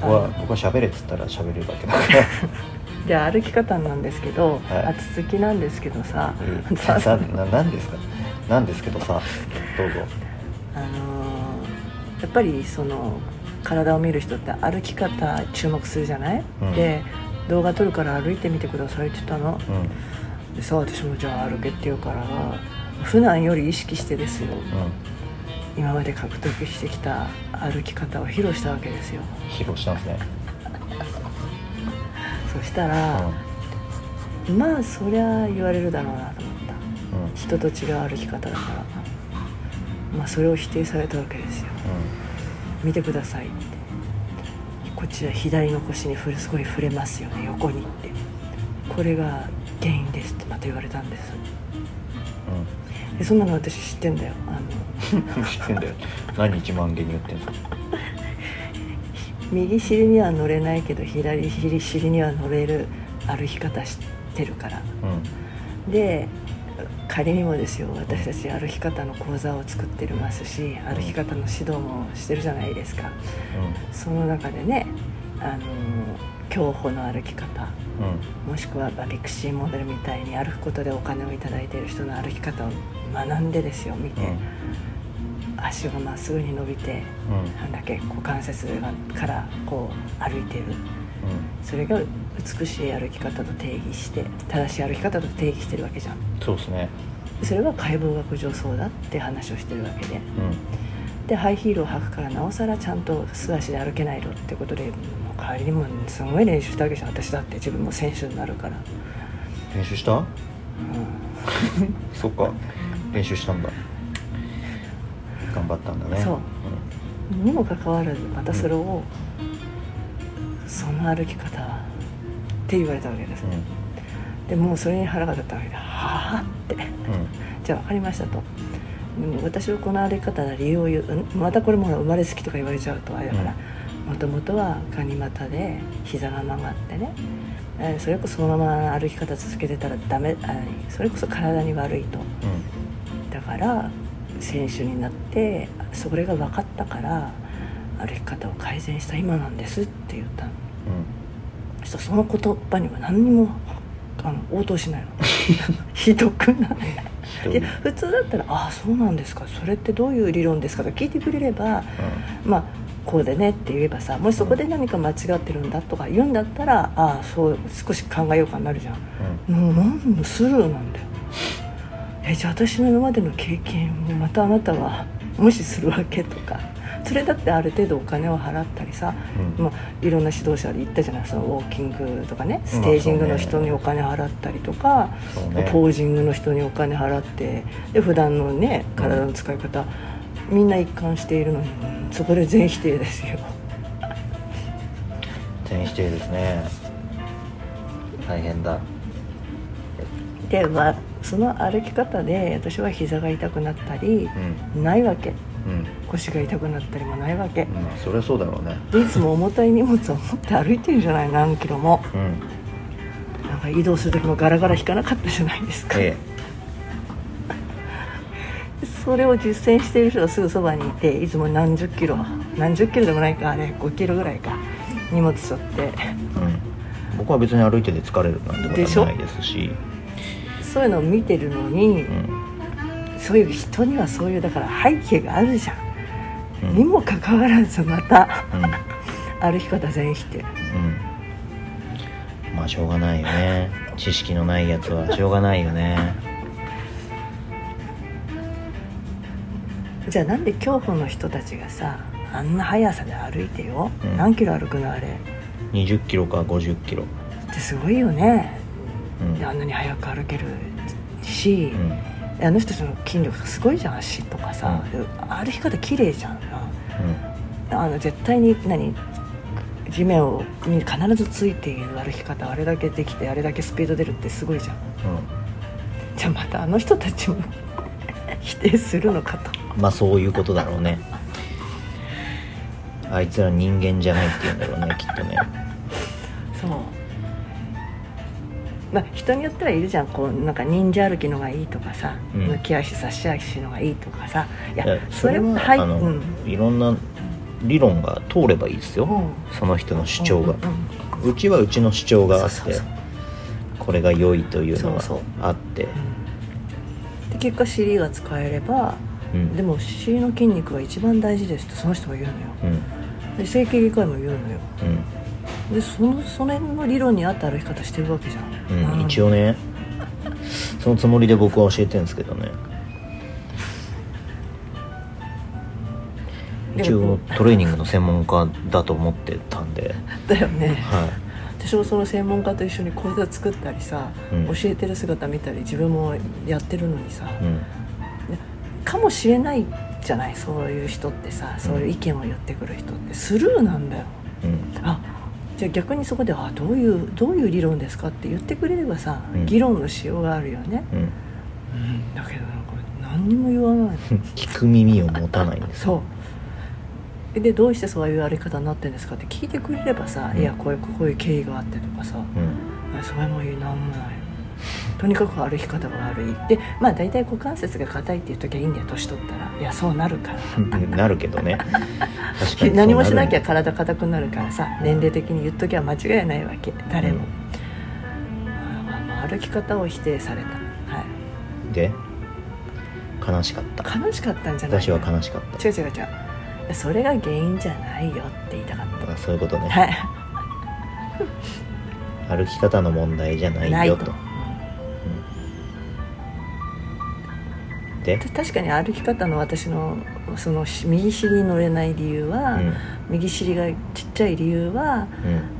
僕は僕は喋れっつったら喋れるだけだ。か らじゃあ歩き方なんですけど、はい。あ続きなんですけどさ、うん。さなななんですか？なんですけどさ。どうぞ。あのーやっぱりその体を見る人って歩き方注目するじゃない、うん。で動画撮るから歩いてみてくださいって言ったの。うん。でさ私もじゃあ歩けって言うから普段より意識してですよ。うん今まで獲得してきた歩き方を披露したわけですよ。披露したんですね。そしたら、まあそりゃ言われるだろうなと思った。うん。うん人と違う歩き方だから。まあそれを否定されたわけですよ。見てくださいって。こっちは左の腰にすごい触れますよね。横にって。これが原因ですってまた言われたんですでそんなの私知ってんだよ。あのうん知ってんだよ。何一万元に言ってんの？右尻には乗れないけど左尻には乗れる歩き方知ってるから。うん。で仮にもですよ私たち歩き方の講座を作ってますし歩き方の指導もしてるじゃないですか。その中でねあの競歩の歩き方うん。もしくはバビクシーモデルみたいに歩くことでお金をいただいている人の歩き方を学んでですよ見て、足がまっすぐに伸びてうん。なんだっけ股関節がからこう歩いてる。うん。それが美しい歩き方と定義して正しい歩き方と定義してるわけじゃん。そうですね。それは解剖学上そうだって話をしてるわけで。うんでハイヒールを履くからなおさらちゃんと素足で歩けないとってことでもう代わりにもすごい練習したわけじゃん。私だって自分も選手になるから、練習した？うん。そっか。練習したんだ。頑張ったんだね。そう。にもかかわらずまたそれを、その歩き方って言われたわけですうん。ね、でもうそれに腹が立ったわけで「はあ?」って。うん。じゃあ分かりましたとうん私はこの歩き方の理由を言ううんまたこれも生まれつきとか言われちゃうとあれだからもともとはガニ股で膝が曲がってね、えーそれこそそのまま歩き方続けてたらダメあそれこそ体に悪いと。だから選手になってそれが分かったから歩き方を改善した今なんですって言ったの。そしたらその言葉には何にもあの応答しないの。ひどくない？うんで普通だったら「ああそうなんですかそれってどういう理論ですか?」と聞いてくれればまあこうでねって言えばさもしそこで何か間違ってるんだとか言うんだったらああそう少し考えようかになるじゃん。うん。もうなんスルーなんだよ。えじゃあ私の今までの経験をまたあなたは無視するわけとかそれだってある程度お金を払ったりさ、うん。まあ、いろんな指導者で言ったじゃないそのウォーキングとかねステージングの人にお金払ったりとか、そうね。ポージングの人にお金払ってで普段のね体の使い方、みんな一貫しているのに、うんそこで全否定ですよ。全否定ですね。大変だ。でまあその歩き方で私は膝が痛くなったりうん。ないわけ。うん腰が痛くなったりもないわけ。まあそりゃそうだろうね。でいつも重たい荷物を持って歩いてるじゃない何キロも。うん。なんか移動する時もガラガラ引かなかったじゃないですか、えそれを実践している人がすぐそばにいていつも何十キロ何十キロでもないかあれ5キロぐらいか荷物背負って。えうん。僕は別に歩いてて疲れるなんてことでしょはないですし。そういうのを見てるのに、うんそういう人にはそういうだから背景があるじゃん、うん。にもかかわらずまたうん。歩き方全否定。うん。まあしょうがないよね。知識のないやつはしょうがないよね。じゃあなんで競歩の人たちがさあんな速さで歩いてよ、うん。何キロ歩くのあれ。20キロか50キロ。ってすごいよね。うん。であんなに速く歩けるし、うんあの人たちの筋力がすごいじゃん足とかさ、で歩き方綺麗じゃん。なあの絶対に何地面をに必ずついている歩き方あれだけできてあれだけスピード出るってすごいじゃん。うじゃあまたあの人たちも 否定するのかと。んまあそういうことだろうね。あいつら人間じゃないって言うんだろうねきっとね。そうまあ人によってはいるじゃん。こうなんか忍者歩きのがいいとかさ、うん。抜き足差し足のがいいとかさ。いやそれははいいろんな理論が通ればいいですよ、うん。その人の主張が、うんちはうちの主張があってこれが良いというのがあって。うん。で結果尻が使えれば、うん。でも尻の筋肉が一番大事ですってその人が言うのよ。うん。で整形外科医も言うのよ。うんでそのその辺の理論に合った歩き方してるわけじゃん、うん、一応ね。そのつもりで僕は教えてるんですけどね。一応トレーニングの専門家だと思ってたんで、だよね。は私もその専門家と一緒に講座作ったりさ、うん。教えてる姿見たり自分もやってるのにさ、い、うん。かもしれないじゃない？そういう人ってさそういう意見を言ってくる人って。スルーなんだよ。うん。あじゃあ逆にそこで「あどういうどういう理論ですか?」って言ってくれればさ、うん。議論のしようがあるよね、うん。だけどなんか何にも言わない。聞く耳を持たないんです。そう。でどうしてそういうやり方になってるんですかって聞いてくれればさ、うん。いやこういうこういう経緯があってとかさ、うん。あそれもいいなんもないとにかく歩き方が悪いでまあ大体股関節が硬いっていう時はいいんだよ年取ったら。いやそうなるから。なるけどね。確かに何もしなきゃ体硬くなるからさ年齢的に言っときゃ間違いないわけ誰も、まあまあ歩き方を否定された、はなるで悲しかった。い、悲しかったんじゃない私は悲しかった。違う違う違う。それが原因じゃないよって言いたかっあそういうことね。たはい。歩き方の問題じゃないよとでで確かに歩き方の私のその右尻に乗れない理由は、うん。右尻がちっちゃい理由は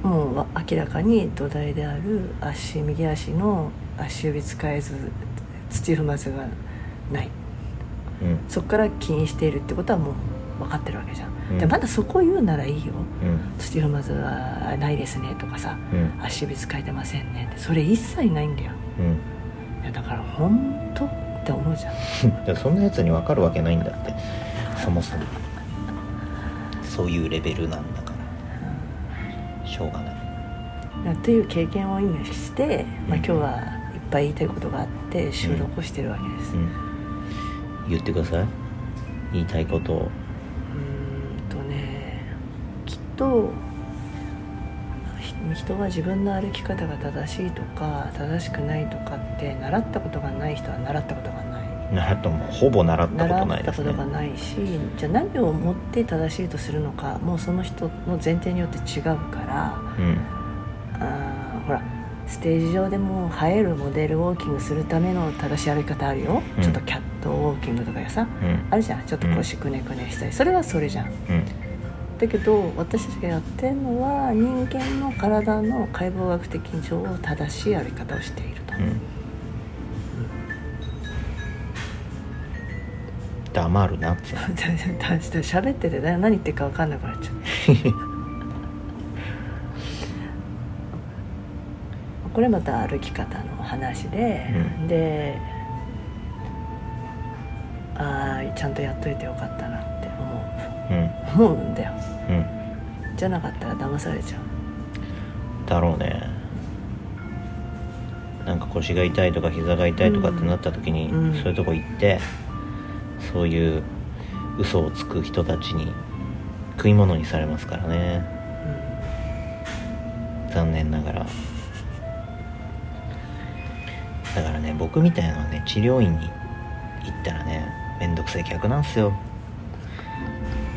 うん。もう明らかに土台である足右足の足指使えず土踏まずがない。うん。そこから起因しているってことはもう分かってるわけじゃん、うん。でまだそこを言うならいいよ。うん。土踏まずはないですねとかさうん。足指使えてませんねって。それ一切ないんだよ。うん。いやだから本当って思うじゃん。でもそんなやつに分かるわけないんだって。そもそも。そういうレベルなんだから。しょうがない。という経験を意味して、まあ、うん。今日はいっぱい言いたいことがあって収録をしてるわけです、ううん。言ってください。言いたいことを。ーんとねきっとひ人は自分の歩き方が正しいとか正しくないとかって習ったことがない人は習ったことがない。習ったもほぼ習ったことないですね。習ったことがないしじゃあ何をもって正しいとするのかもうその人の前提によって違うからうん。あーほらステージ上でもう映えるモデルウォーキングするための正しい歩き方あるよ、うん。ちょっとキャットウォーキングとかやさうん。あるじゃん。ちょっと腰くねくねしたりそれはそれじゃん。うんだけど私たちがやってるのは人間の体の解剖学的上正しい歩き方をしていると、うん。黙るなっつうの喋ってて何言ってるか分かんなくなっちゃうこれまた歩き方の話で、うん。でああちゃんとやっといてよかったなってうん思う思うんだよ。うん。じゃなかったら騙されちゃう。だろうね。なんか腰が痛いとか膝が痛いとかってなった時に、うん。そういうとこ行ってそういう嘘をつく人たちに食い物にされますからね。残念ながら。だからね僕みたいなのはね治療院に行ったらねめんどくさい客なんすよ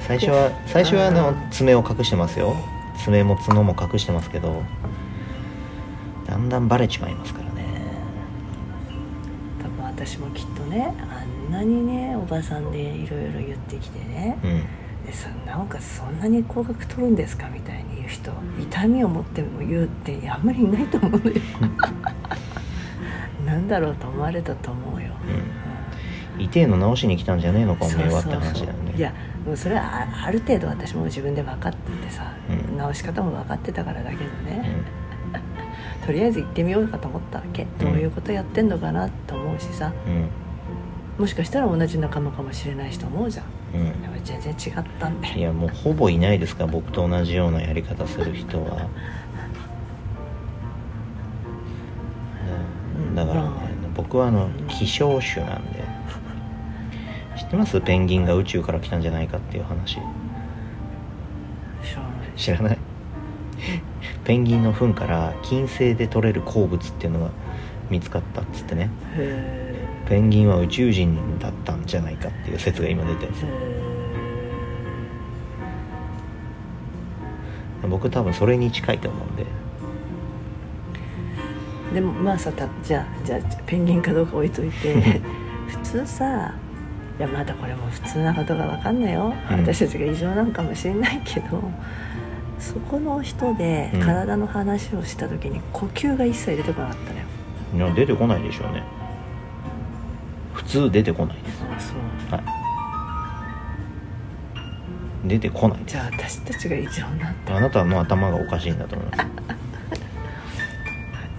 最初は最初はあの爪を隠してますよ。爪も角も隠してますけどだんだんバレちまいますからね。多分私もきっとねあんなにねおばさんでいろいろ言ってきてねうん。でそなおかつそんなに高額取るんですかみたいに言う人痛みを持っても言うってあんまりいないと思うのよ。なんだろうと思われたと思うよ、うん。痛えの直しに来たんじゃねえのかおめえはって話だよね。いやもうそれはあある程度私も自分で分かっててさ、うん。直し方も分かってたからだけどうね、ん。とりあえず行ってみようかと思ったわけ、どういうことやってんのかなと思うしさ。うん。もしかしたら同じ仲間かもしれないしと思うじゃん。うん。全然違ったんだよいやもうほぼいないですから僕と同じようなやり方する人は、うん、だからね、僕はあの希少種なんで。知ってます？ペンギンが宇宙から来たんじゃないかっていう話。知らない。知らない？ペンギンの糞から金星で取れる鉱物っていうのが見つかったっつってね。へペンギンは宇宙人だったんじゃないかっていう説が今出てる。んですえよ僕多分それに近いと思うんで。でもまあさたじゃあじゃあペンギンかどうか置いといて。普通さいやまだこれも普通なことが分かんないよ、うん。私たちが異常なんかもしれないけどそこの人でうん。体の話をした時に呼吸が一切出てこなかったのよ、いや出てこないでしょうね。普通出てこないです。あそう。はい。出てこないじゃあ私たちが異常なんだ。あなたの頭がおかしいんだと思います。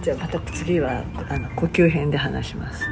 じゃあまた次はあの呼吸編で話します